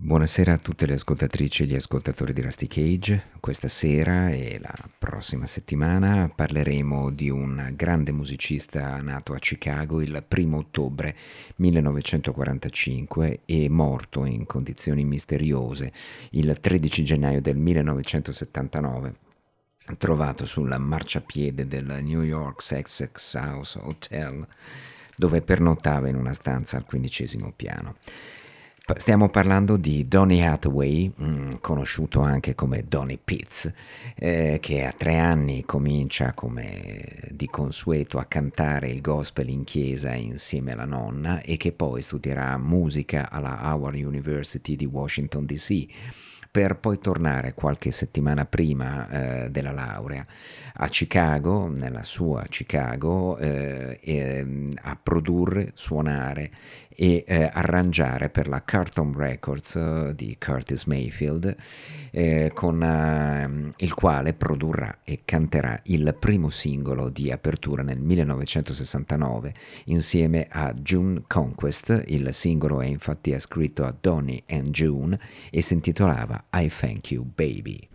Buonasera a tutte le ascoltatrici e gli ascoltatori di Rusty Cage. Questa sera e la prossima settimana parleremo di un grande musicista nato a Chicago il 1 ottobre 1945 e morto in condizioni misteriose il 13 gennaio del 1979 trovato sul marciapiede del New York Sussex House Hotel dove pernottava in una stanza al quindicesimo piano. Stiamo parlando di Donny Hathaway, mm, conosciuto anche come Donny Pitts, eh, che a tre anni comincia come di consueto a cantare il gospel in chiesa insieme alla nonna e che poi studierà musica alla Howard University di Washington DC per poi tornare qualche settimana prima eh, della laurea a Chicago, nella sua Chicago, eh, eh, a produrre, suonare e eh, arrangiare per la Carton Records uh, di Curtis Mayfield, eh, con uh, il quale produrrà e canterà il primo singolo di apertura nel 1969 insieme a June Conquest. Il singolo è infatti scritto a Donny and June e si intitolava I Thank You Baby.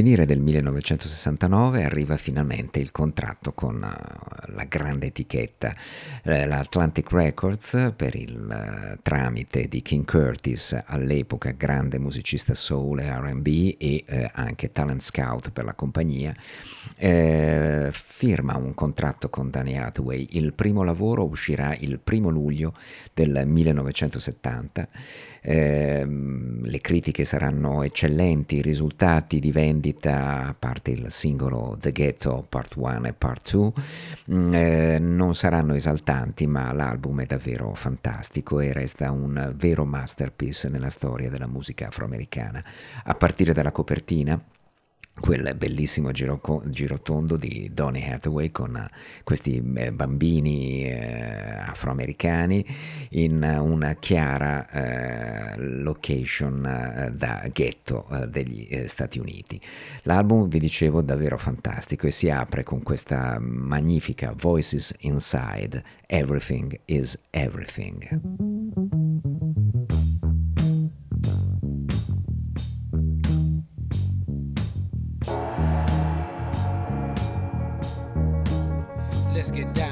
Finire del 1969 arriva finalmente il contratto con uh, la grande etichetta, eh, l'Atlantic Records, per il uh, tramite di King Curtis, all'epoca grande musicista soul e RB e eh, anche talent scout per la compagnia, eh, firma un contratto con Danny Hathaway. Il primo lavoro uscirà il primo luglio del 1970 eh, le critiche saranno eccellenti, i risultati di vendita, a parte il singolo The Ghetto Part 1 e Part 2, mm, eh, non saranno esaltanti, ma l'album è davvero fantastico e resta un vero masterpiece nella storia della musica afroamericana. A partire dalla copertina, quel bellissimo giro, girotondo di Donny Hathaway con eh, questi eh, bambini eh, afroamericani in una chiara eh, location eh, da ghetto eh, degli Stati Uniti. L'album, vi dicevo, davvero fantastico e si apre con questa magnifica Voices Inside, Everything is Everything. Get down.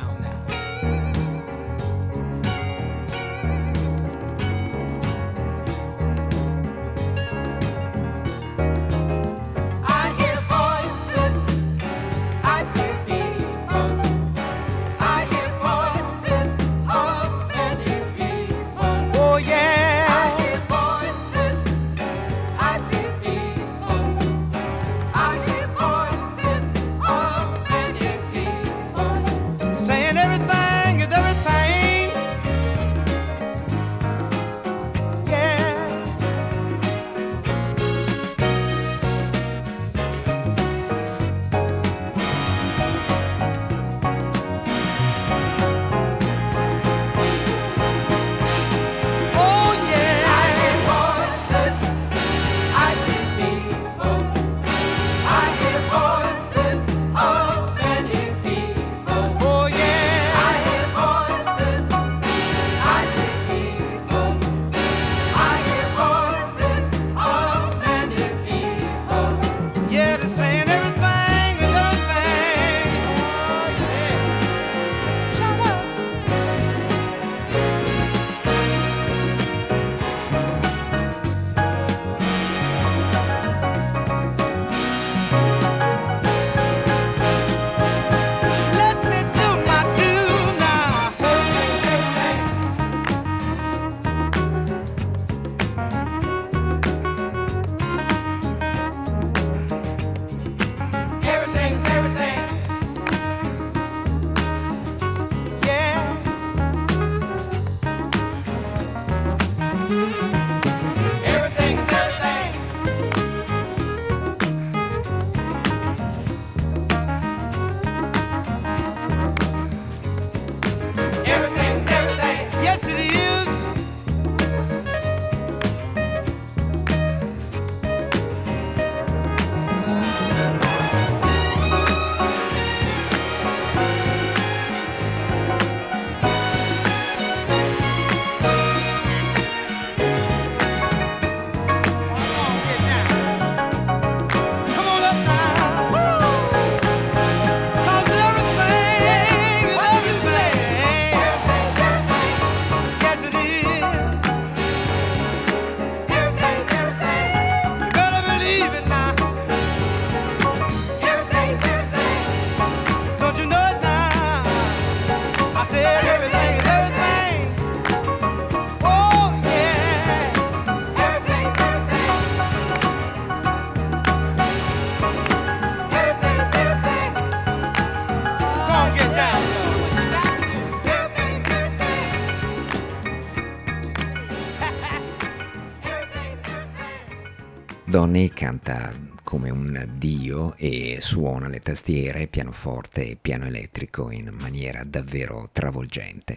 Donny canta come un dio e suona le tastiere, pianoforte e piano elettrico in maniera davvero travolgente.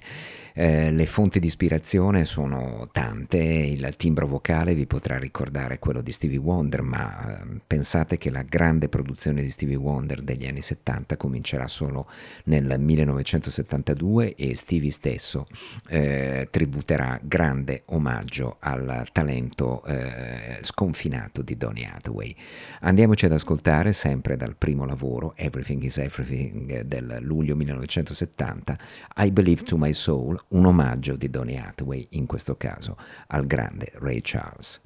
Eh, le fonti di ispirazione sono tante, il timbro vocale vi potrà ricordare quello di Stevie Wonder, ma eh, pensate che la grande produzione di Stevie Wonder degli anni 70 comincerà solo nel 1972 e Stevie stesso eh, tributerà grande omaggio al talento eh, sconfinato di Donny Hathaway. Andiamoci ad ascoltare sempre dal primo lavoro Everything is Everything del luglio 1970 I Believe to My Soul un omaggio di Donny Hathaway, in questo caso al grande Ray Charles.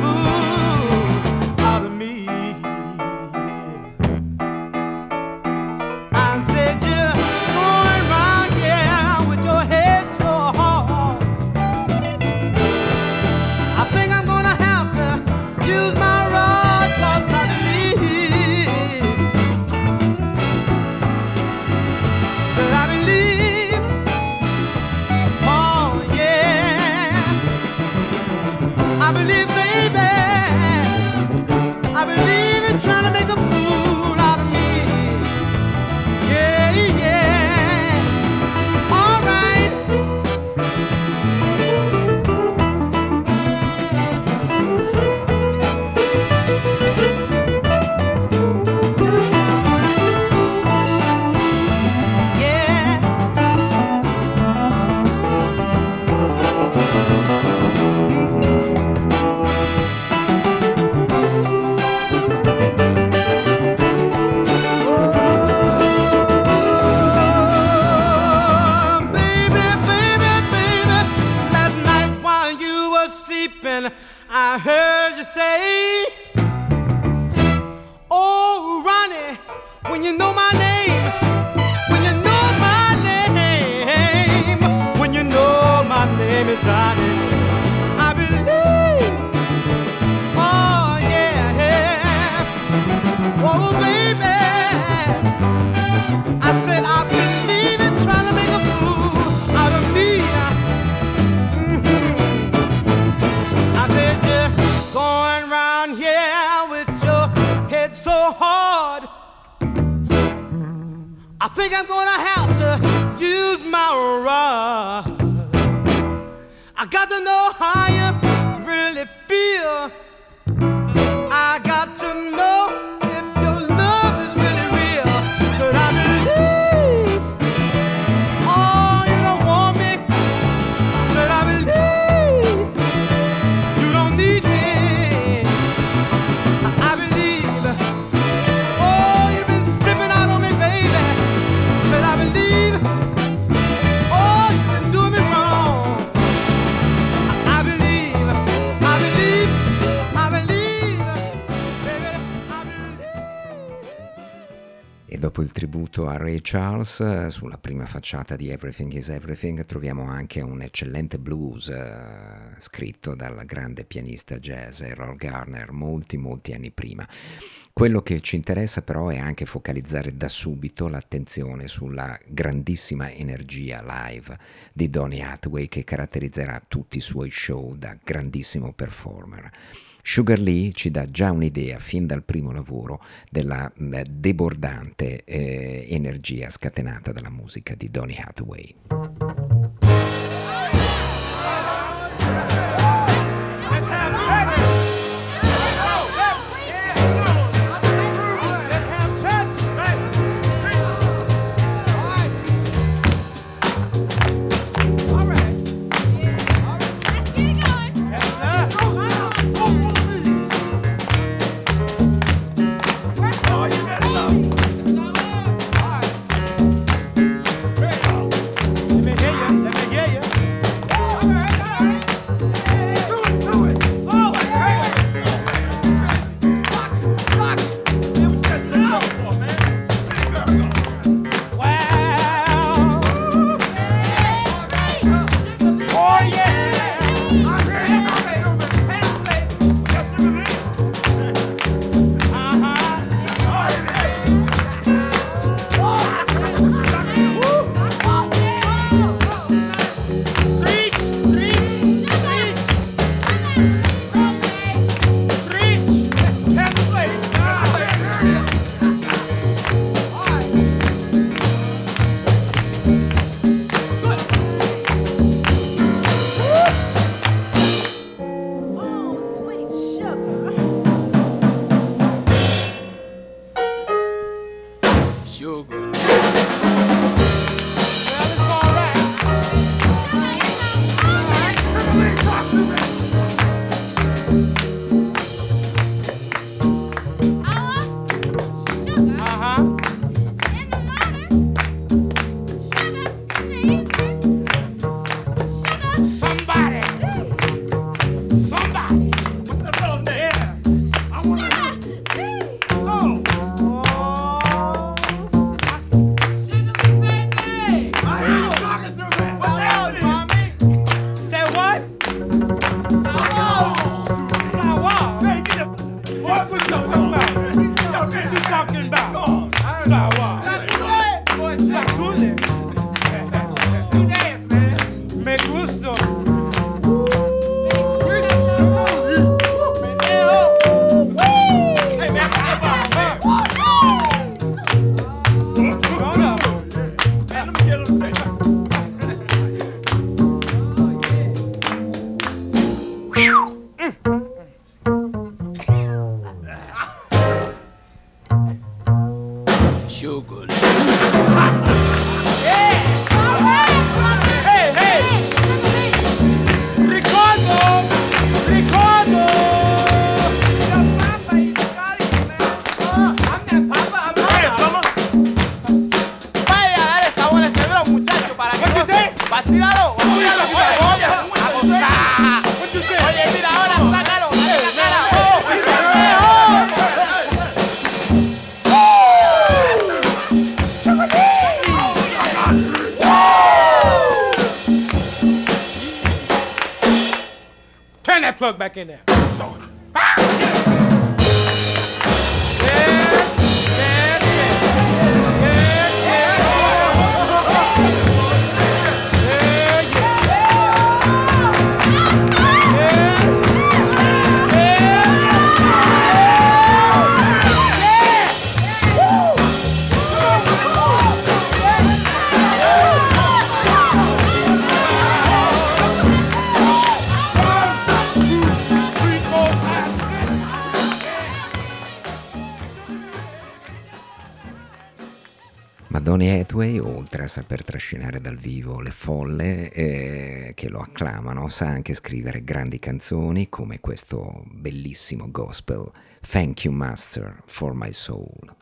food. I got to know how you really feel. Ray Charles, eh, sulla prima facciata di Everything is Everything troviamo anche un eccellente blues eh, scritto dal grande pianista jazz Errol Garner molti molti anni prima. Quello che ci interessa però è anche focalizzare da subito l'attenzione sulla grandissima energia live di Donny Hathaway che caratterizzerà tutti i suoi show da grandissimo performer. Sugar Lee ci dà già un'idea fin dal primo lavoro della mm, debordante eh, energia scatenata dalla musica di Donny Hathaway. Back in there. Saper trascinare dal vivo le folle eh, che lo acclamano, sa anche scrivere grandi canzoni come questo bellissimo gospel Thank You Master for My Soul.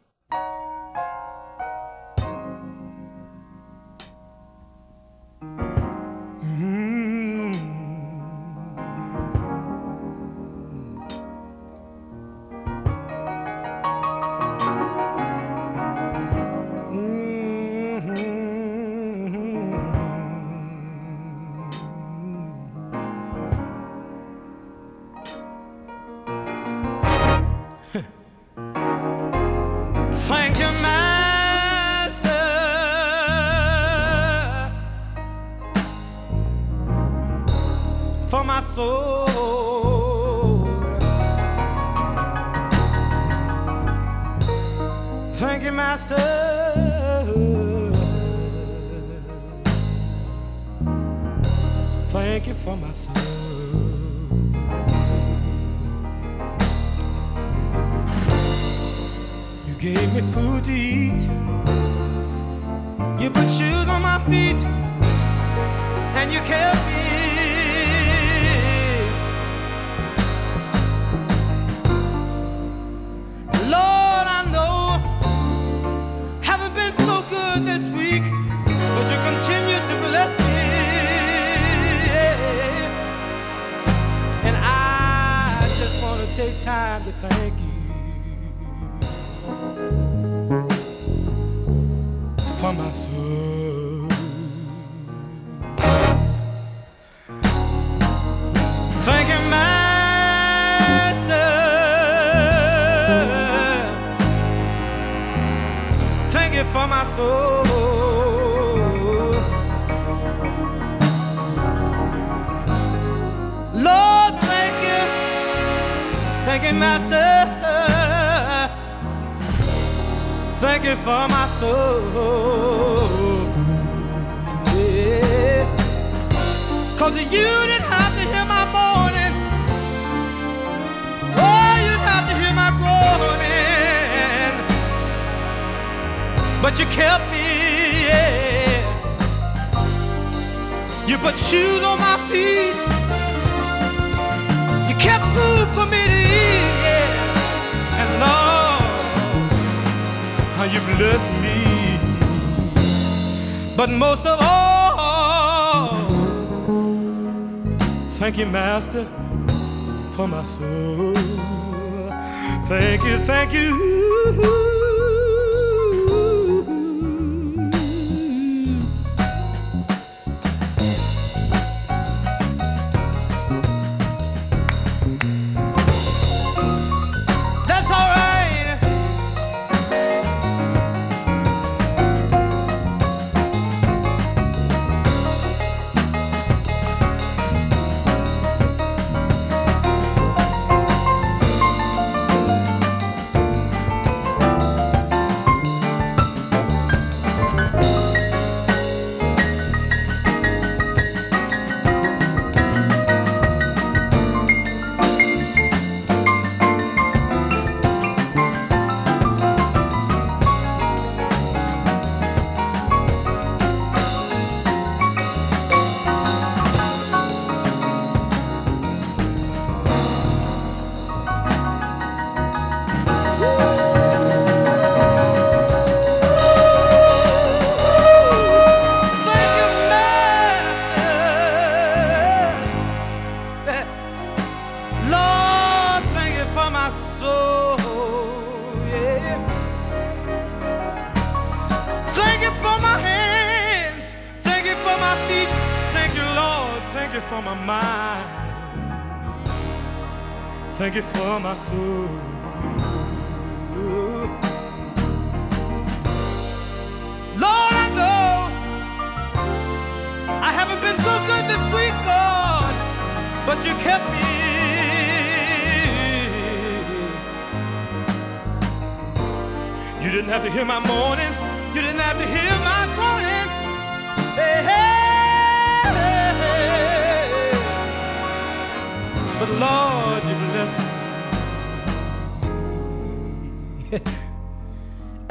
For my soul. Thank you, Master. Thank you for my soul. You gave me food to eat. You put shoes on my feet. And you kept me. Take time to thank you. for my soul. Thank you, Master. Thank you for my soul. You, Master. Thank you for my soul. Yeah. Cause you didn't have to hear my mourning. Oh, you'd have to hear my groaning. but you kept me. Yeah. You put shoes on my feet. Food for me to eat. Yeah. And Lord, how you blessed me. But most of all, thank you, Master, for my soul. Thank you, thank you.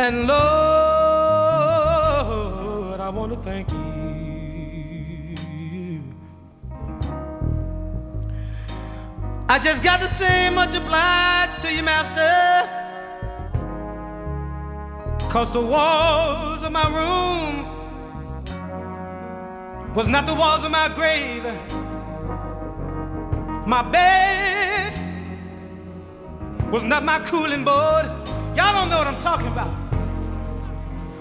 And Lord, I want to thank you. I just got to say much obliged to you, Master. Cause the walls of my room was not the walls of my grave. My bed was not my cooling board. Y'all don't know what I'm talking about.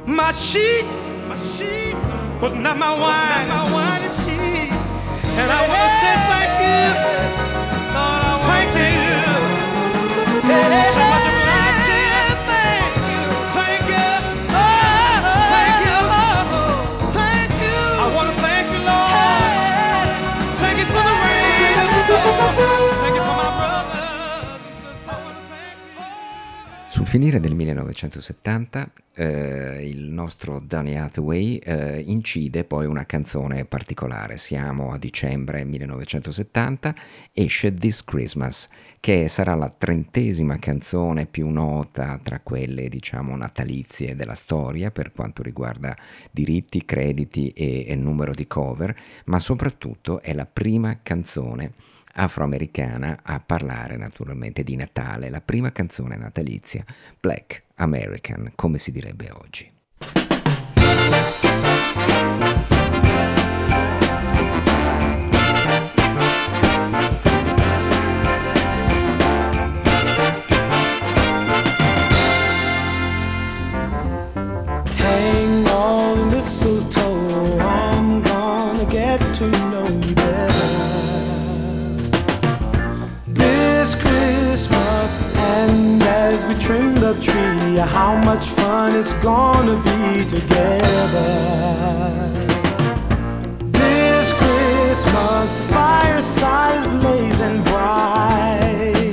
My sheet, my sheet was not my wine, my wine and sheet. And I want to say thank you, finire del 1970 eh, il nostro Donny Hathaway eh, incide poi una canzone particolare. Siamo a dicembre 1970, esce This Christmas, che sarà la trentesima canzone più nota tra quelle, diciamo, natalizie della storia per quanto riguarda diritti, crediti e, e numero di cover, ma soprattutto è la prima canzone afroamericana a parlare naturalmente di Natale, la prima canzone natalizia, Black American, come si direbbe oggi. Hang on, mistletoe. I'm gonna get to know the tree, how much fun it's gonna be together. This Christmas, the fireside blazing bright.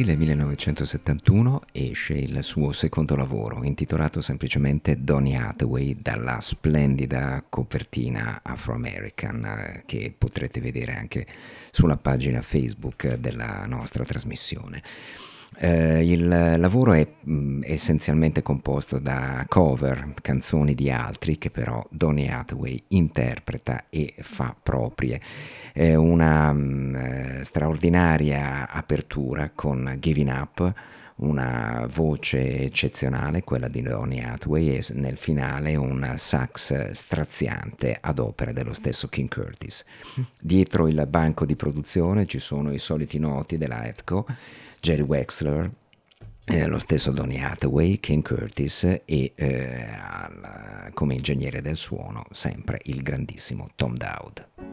Aprile 1971 esce il suo secondo lavoro, intitolato semplicemente Donny Hathaway, dalla splendida copertina Afro-American eh, che potrete vedere anche sulla pagina Facebook della nostra trasmissione. Eh, il lavoro è mh, essenzialmente composto da cover, canzoni di altri che però Donny Hathaway interpreta e fa proprie. È una mh, eh, straordinaria apertura con Giving Up, una voce eccezionale, quella di Donny Hathaway, e nel finale un sax straziante ad opera dello stesso King Curtis. Dietro il banco di produzione ci sono i soliti noti della Etco, Jerry Wexler, eh, lo stesso Donny Hathaway, King Curtis e eh, al- come ingegnere del suono sempre il grandissimo Tom Dowd.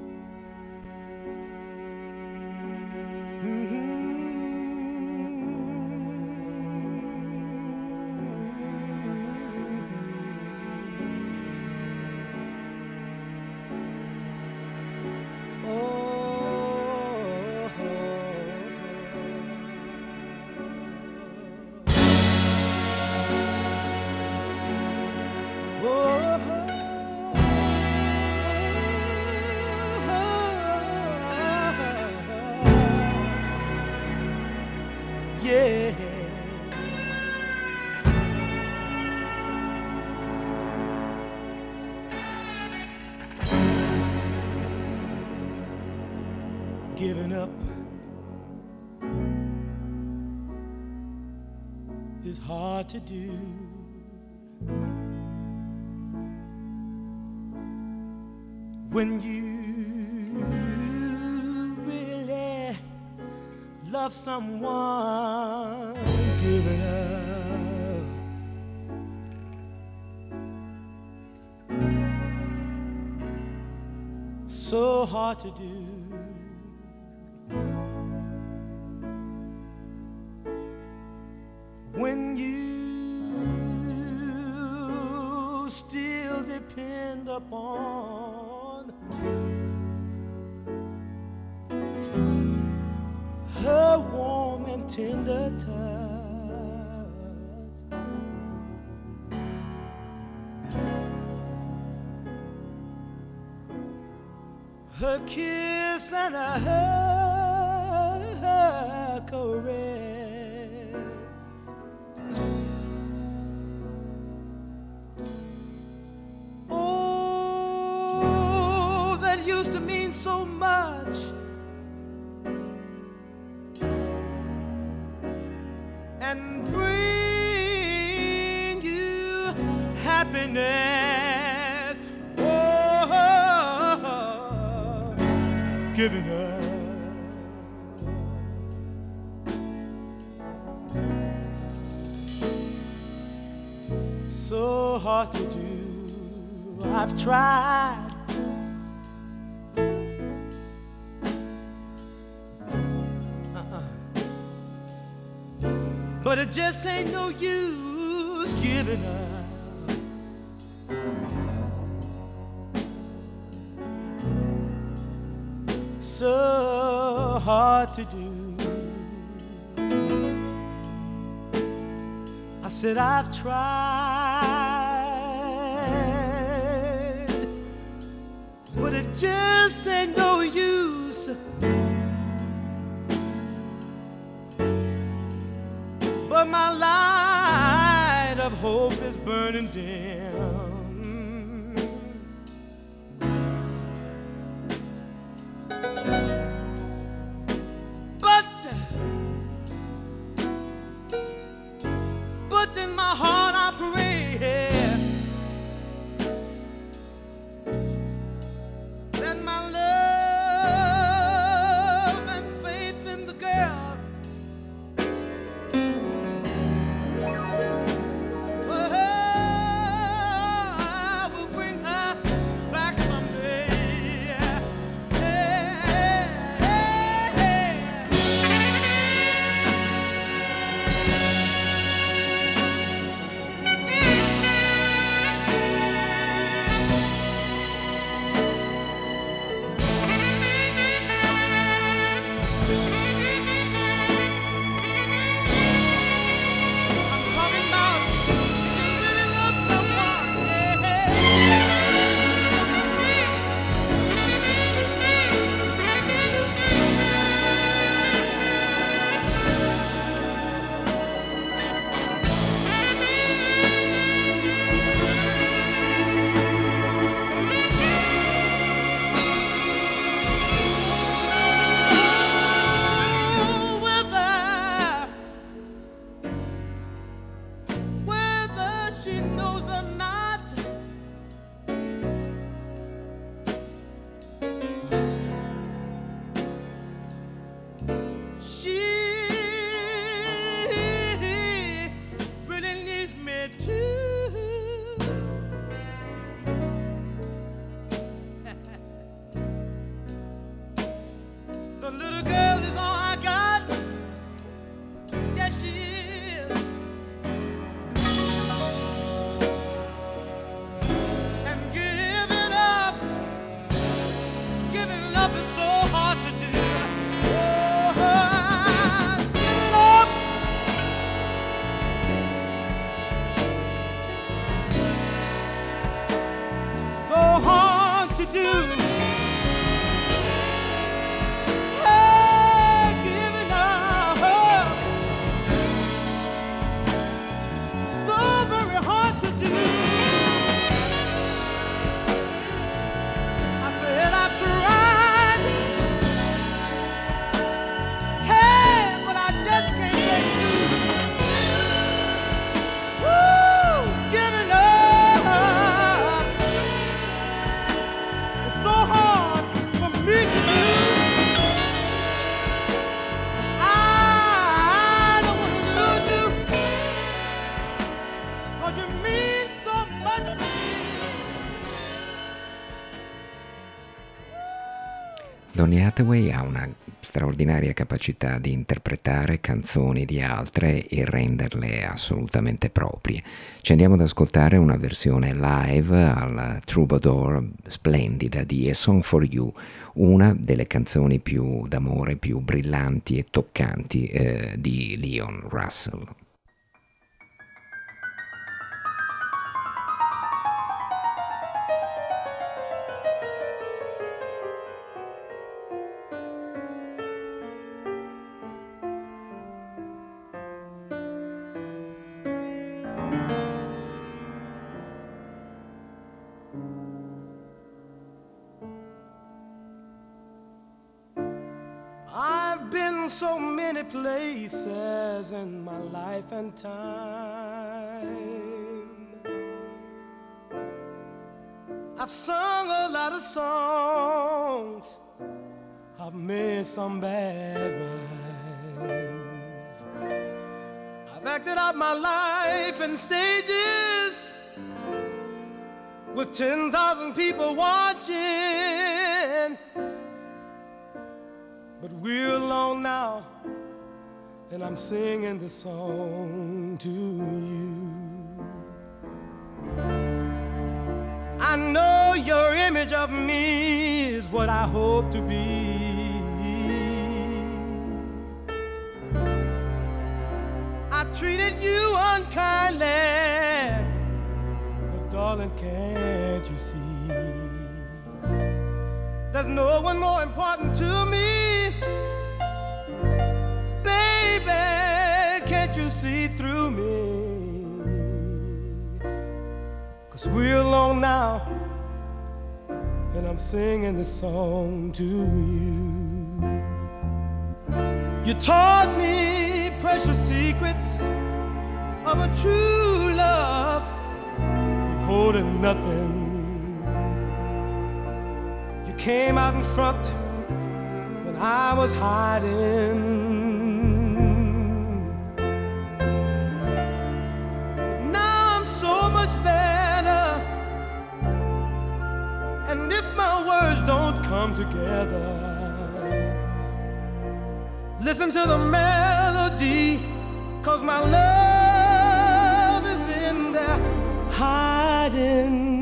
To do. kiss and a caress. Oh, that used to mean so much. And bring you happiness. Giving up. So hard to do. I've tried. Uh-uh. But it just ain't no use giving up. Hard to do. I said, I've tried, but it just ain't no use. But my light of hope is burning dim. Straordinaria capacità di interpretare canzoni di altre e renderle assolutamente proprie. Ci andiamo ad ascoltare una versione live al Troubadour splendida di A Song for You, una delle canzoni più d'amore, più brillanti e toccanti eh, di Leon Russell. Life and time. I've sung a lot of songs, I've made some bad rhymes. I've acted out my life in stages with 10,000 people watching. But we're alone now, and I'm singing this song to you. I know your image of me is what I hope to be. I treated you unkindly, but darling, can't you see? There's no one more important to me. Cause we're alone now, and I'm singing this song to you. You taught me precious secrets of a true love, holding nothing. You came out in front when I was hiding. And if my words don't come together, listen to the melody, cause my love is in there hiding.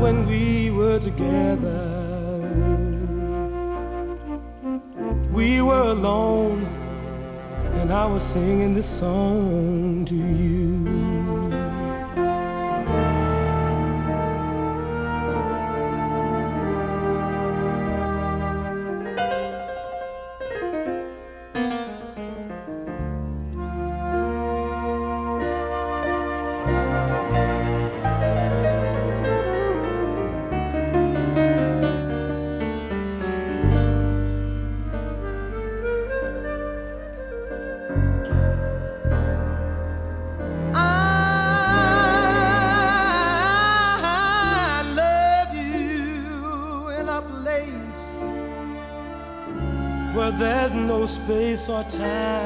When we were together. We were alone, and I was singing this song to you. saw time.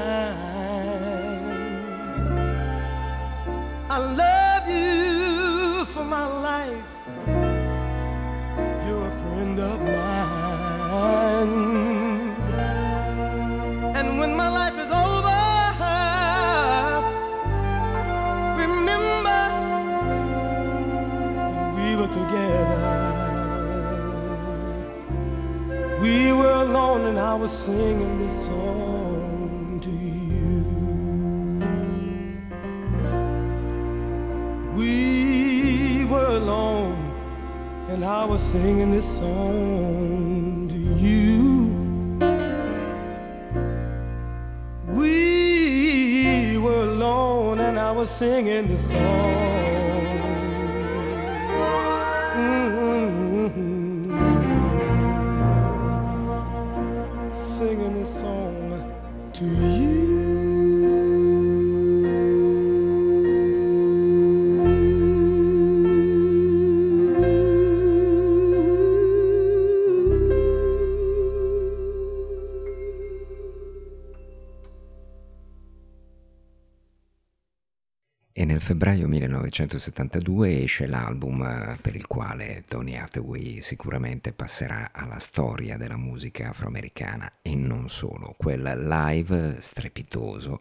Febbraio 1972 esce l'album eh, per il quale Tony Hathaway sicuramente passerà alla storia della musica afroamericana e non solo, quel live strepitoso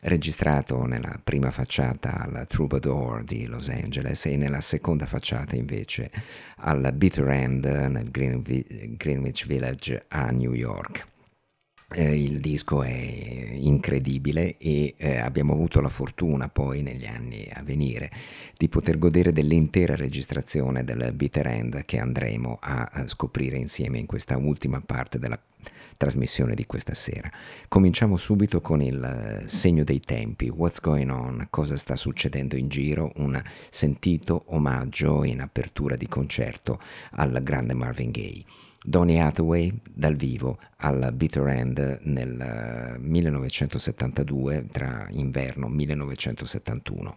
registrato nella prima facciata al Troubadour di Los Angeles e nella seconda facciata invece al Bitter End nel Greenwich Village a New York. Eh, il disco è incredibile e eh, abbiamo avuto la fortuna poi negli anni a venire di poter godere dell'intera registrazione del Bitter End che andremo a, a scoprire insieme in questa ultima parte della trasmissione di questa sera. Cominciamo subito con il eh, segno dei tempi, What's Going On, cosa sta succedendo in giro, un sentito omaggio in apertura di concerto al grande Marvin Gaye. Donny Hathaway dal vivo al Bitter End nel 1972 eh, tra inverno 1971.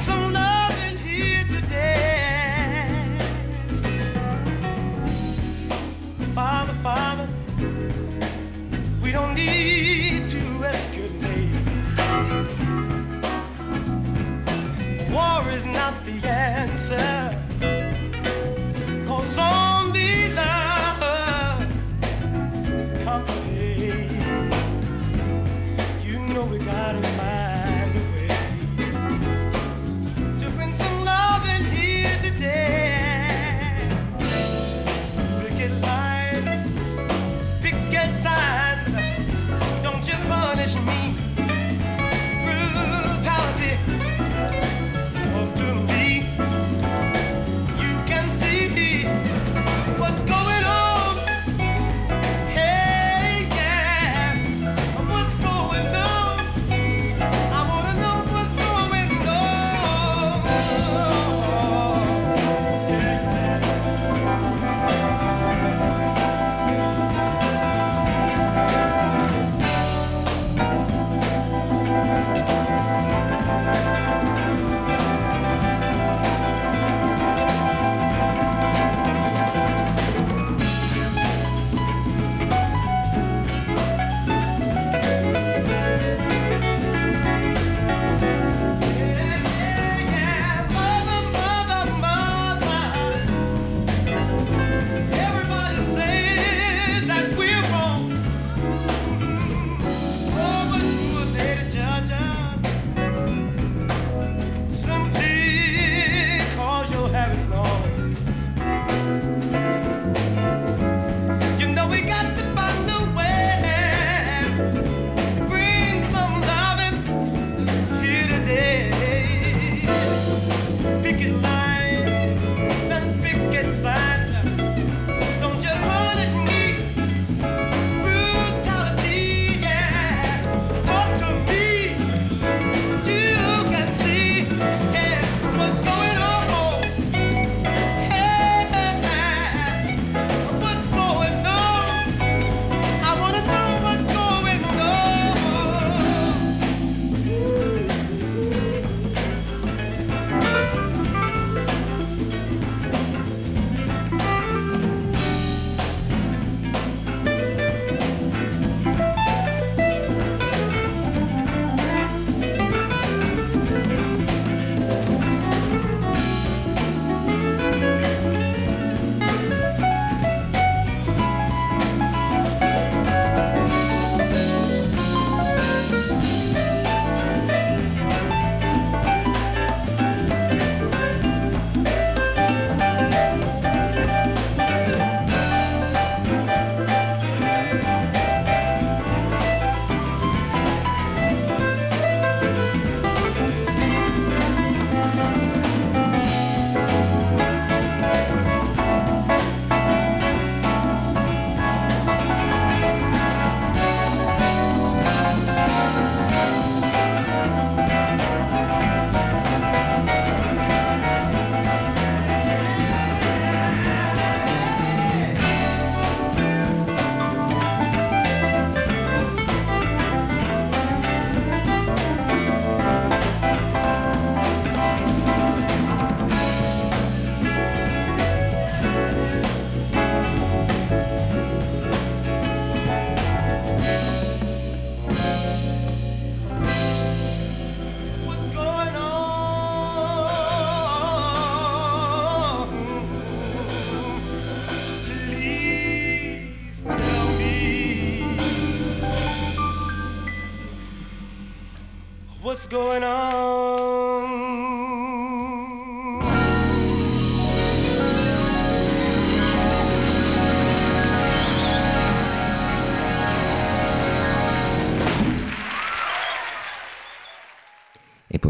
things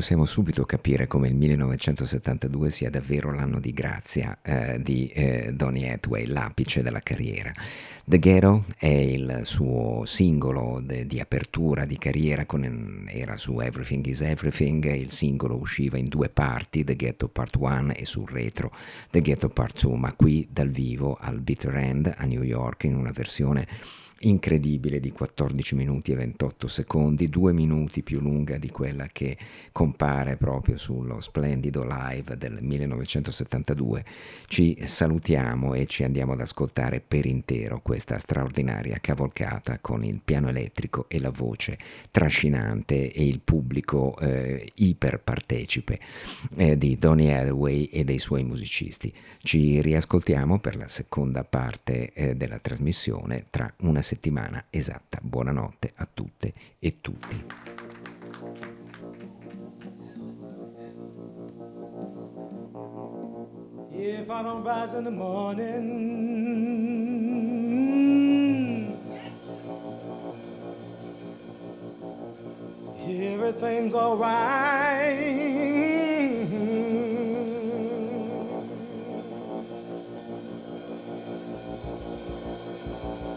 possiamo subito capire come il 1972 sia davvero l'anno di grazia eh, di eh, Donny Hathaway, l'apice della carriera. The Ghetto è il suo singolo de, di apertura di carriera, con, era su Everything is Everything, il singolo usciva in due parti, The Ghetto Part 1 e sul retro The Ghetto Part 2, ma qui dal vivo al Bitter End a New York in una versione incredibile di 14 minuti e 28 secondi, due minuti più lunga di quella che compare proprio sullo splendido live del 1972. Ci salutiamo e ci andiamo ad ascoltare per intero questa straordinaria cavalcata con il piano elettrico e la voce trascinante e il pubblico eh, iperpartecipe eh, di Donny Hathaway e dei suoi musicisti. Ci riascoltiamo per la seconda parte eh, della trasmissione tra una settimana esatta. Buonanotte a tutte e tutti. If I don't rise in the morning, everything's alright.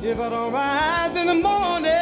If I don't rise in the morning,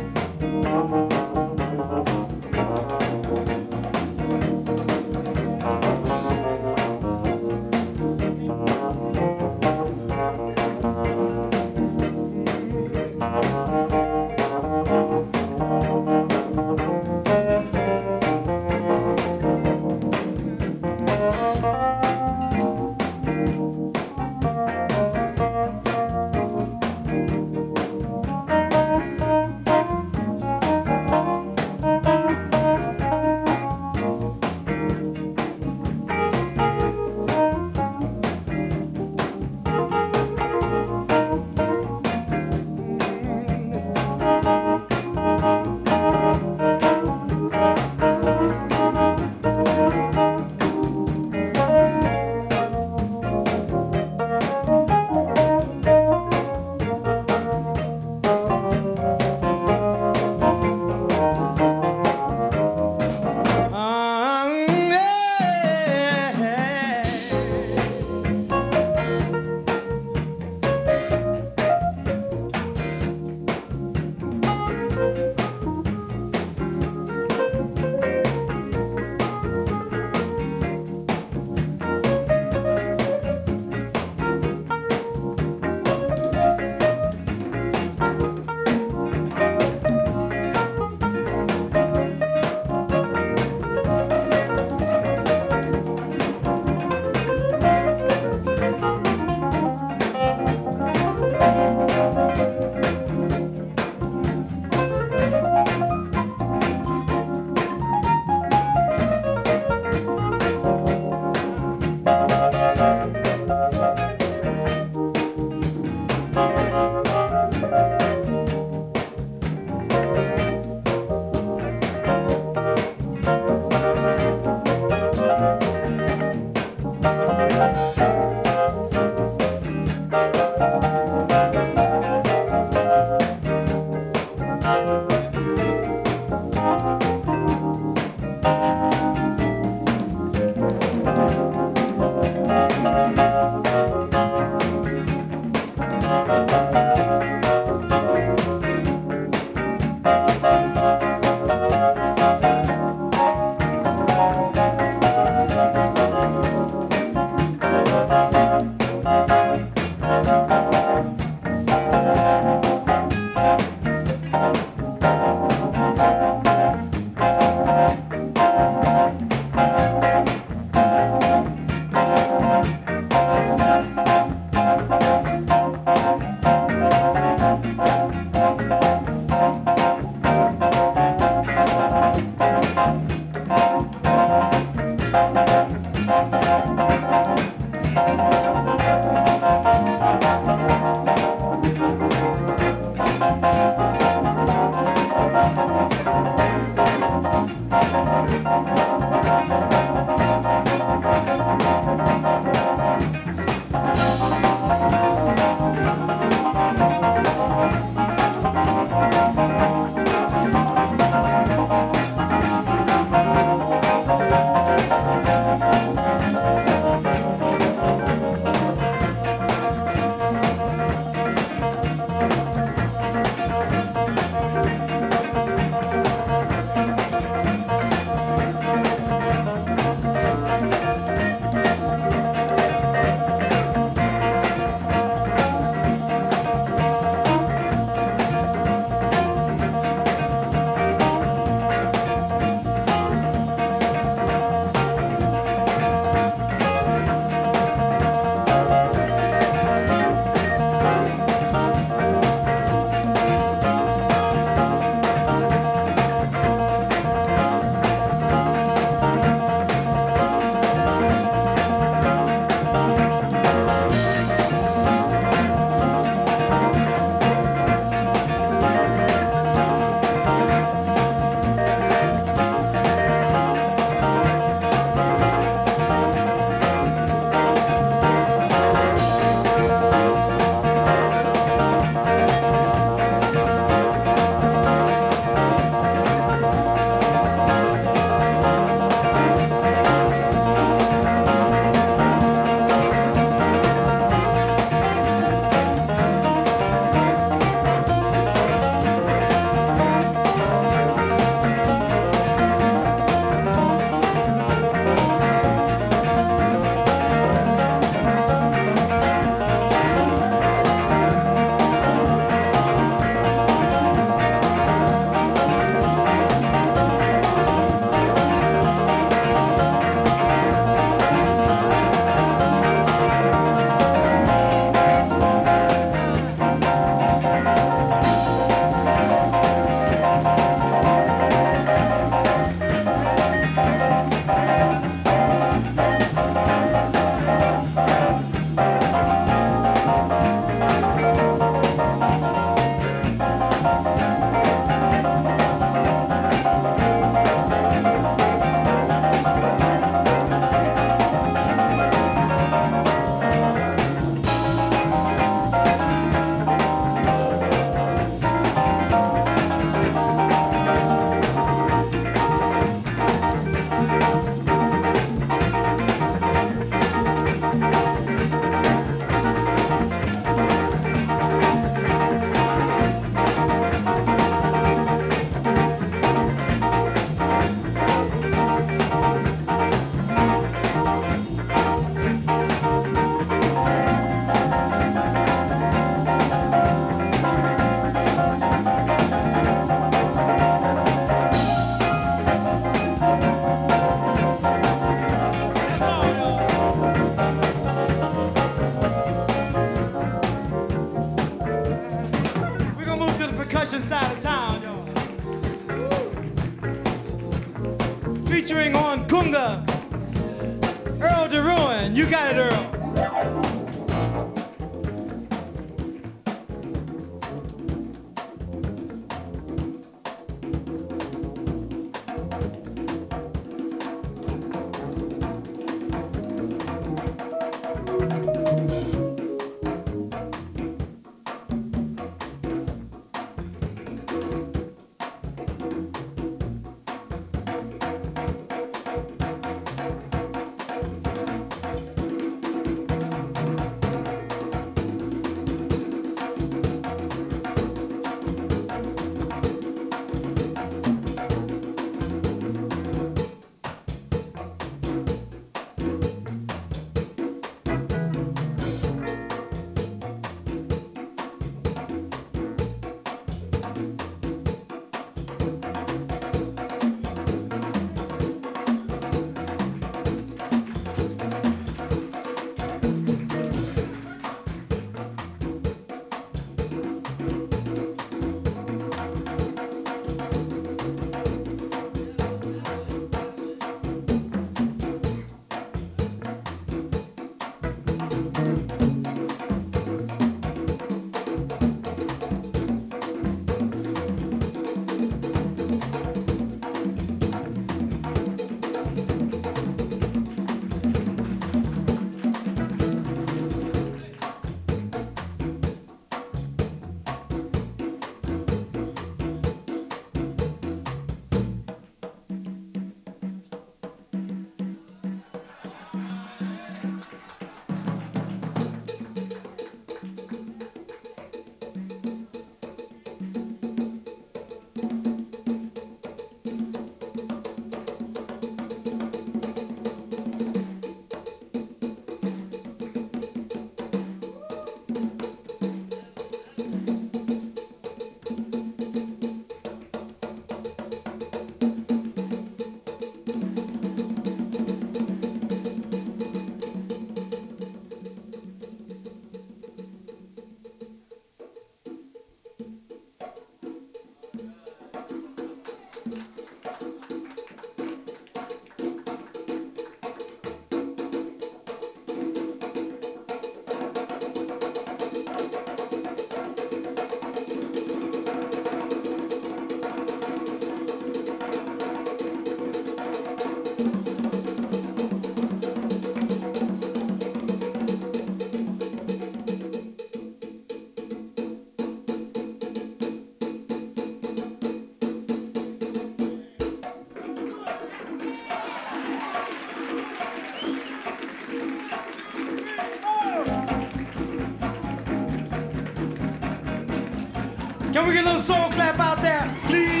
soul clap out there, please?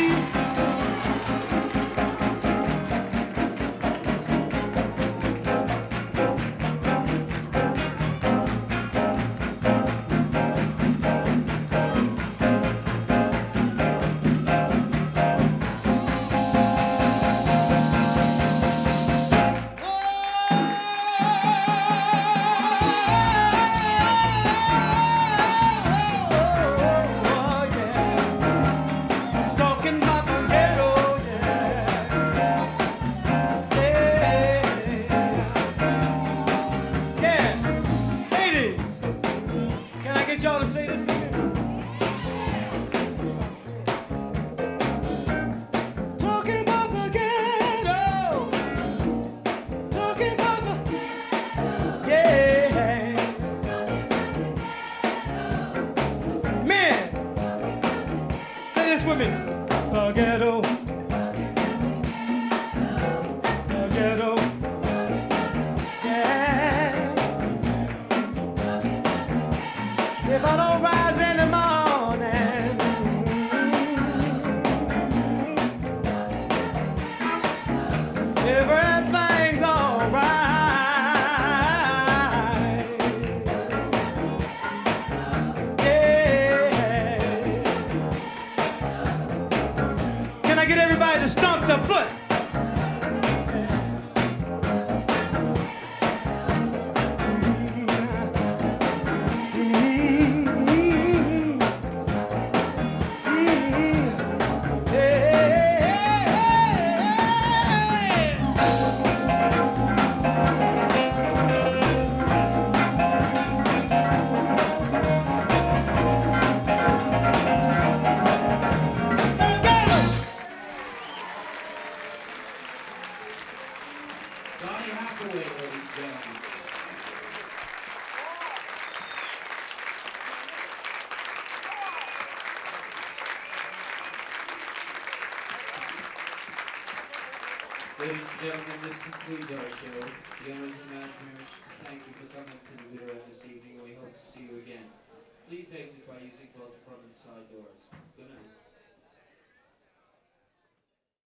concludes our show. The owners and managers, thank you for coming to the Widow this evening. We hope to see you again. Please exit by using both front and side doors.